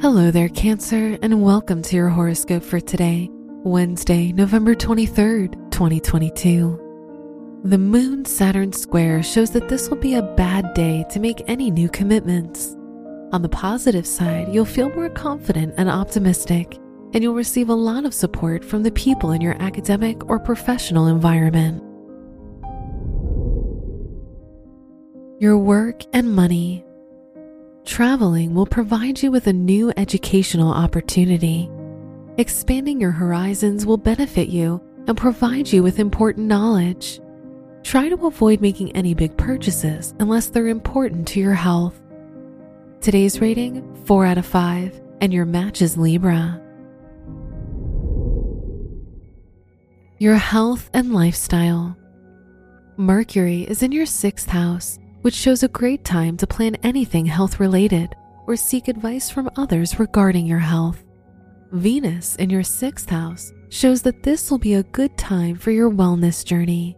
Hello there, Cancer, and welcome to your horoscope for today, Wednesday, November 23rd, 2022. The Moon Saturn square shows that this will be a bad day to make any new commitments. On the positive side, you'll feel more confident and optimistic, and you'll receive a lot of support from the people in your academic or professional environment. Your work and money Traveling will provide you with a new educational opportunity. Expanding your horizons will benefit you and provide you with important knowledge. Try to avoid making any big purchases unless they're important to your health. Today's rating 4 out of 5, and your match is Libra. Your health and lifestyle. Mercury is in your sixth house which shows a great time to plan anything health related or seek advice from others regarding your health. Venus in your sixth house shows that this will be a good time for your wellness journey.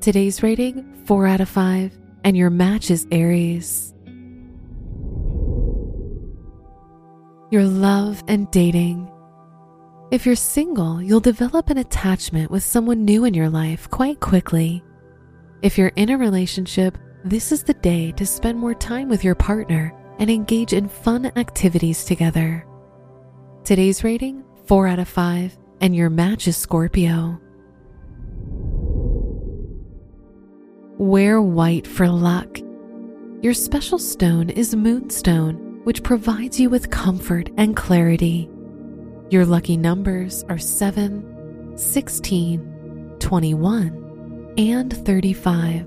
Today's rating 4 out of 5, and your match is Aries. Your love and dating. If you're single, you'll develop an attachment with someone new in your life quite quickly. If you're in a relationship, this is the day to spend more time with your partner and engage in fun activities together. Today's rating 4 out of 5, and your match is Scorpio. Wear white for luck. Your special stone is Moonstone, which provides you with comfort and clarity. Your lucky numbers are 7, 16, 21, and 35.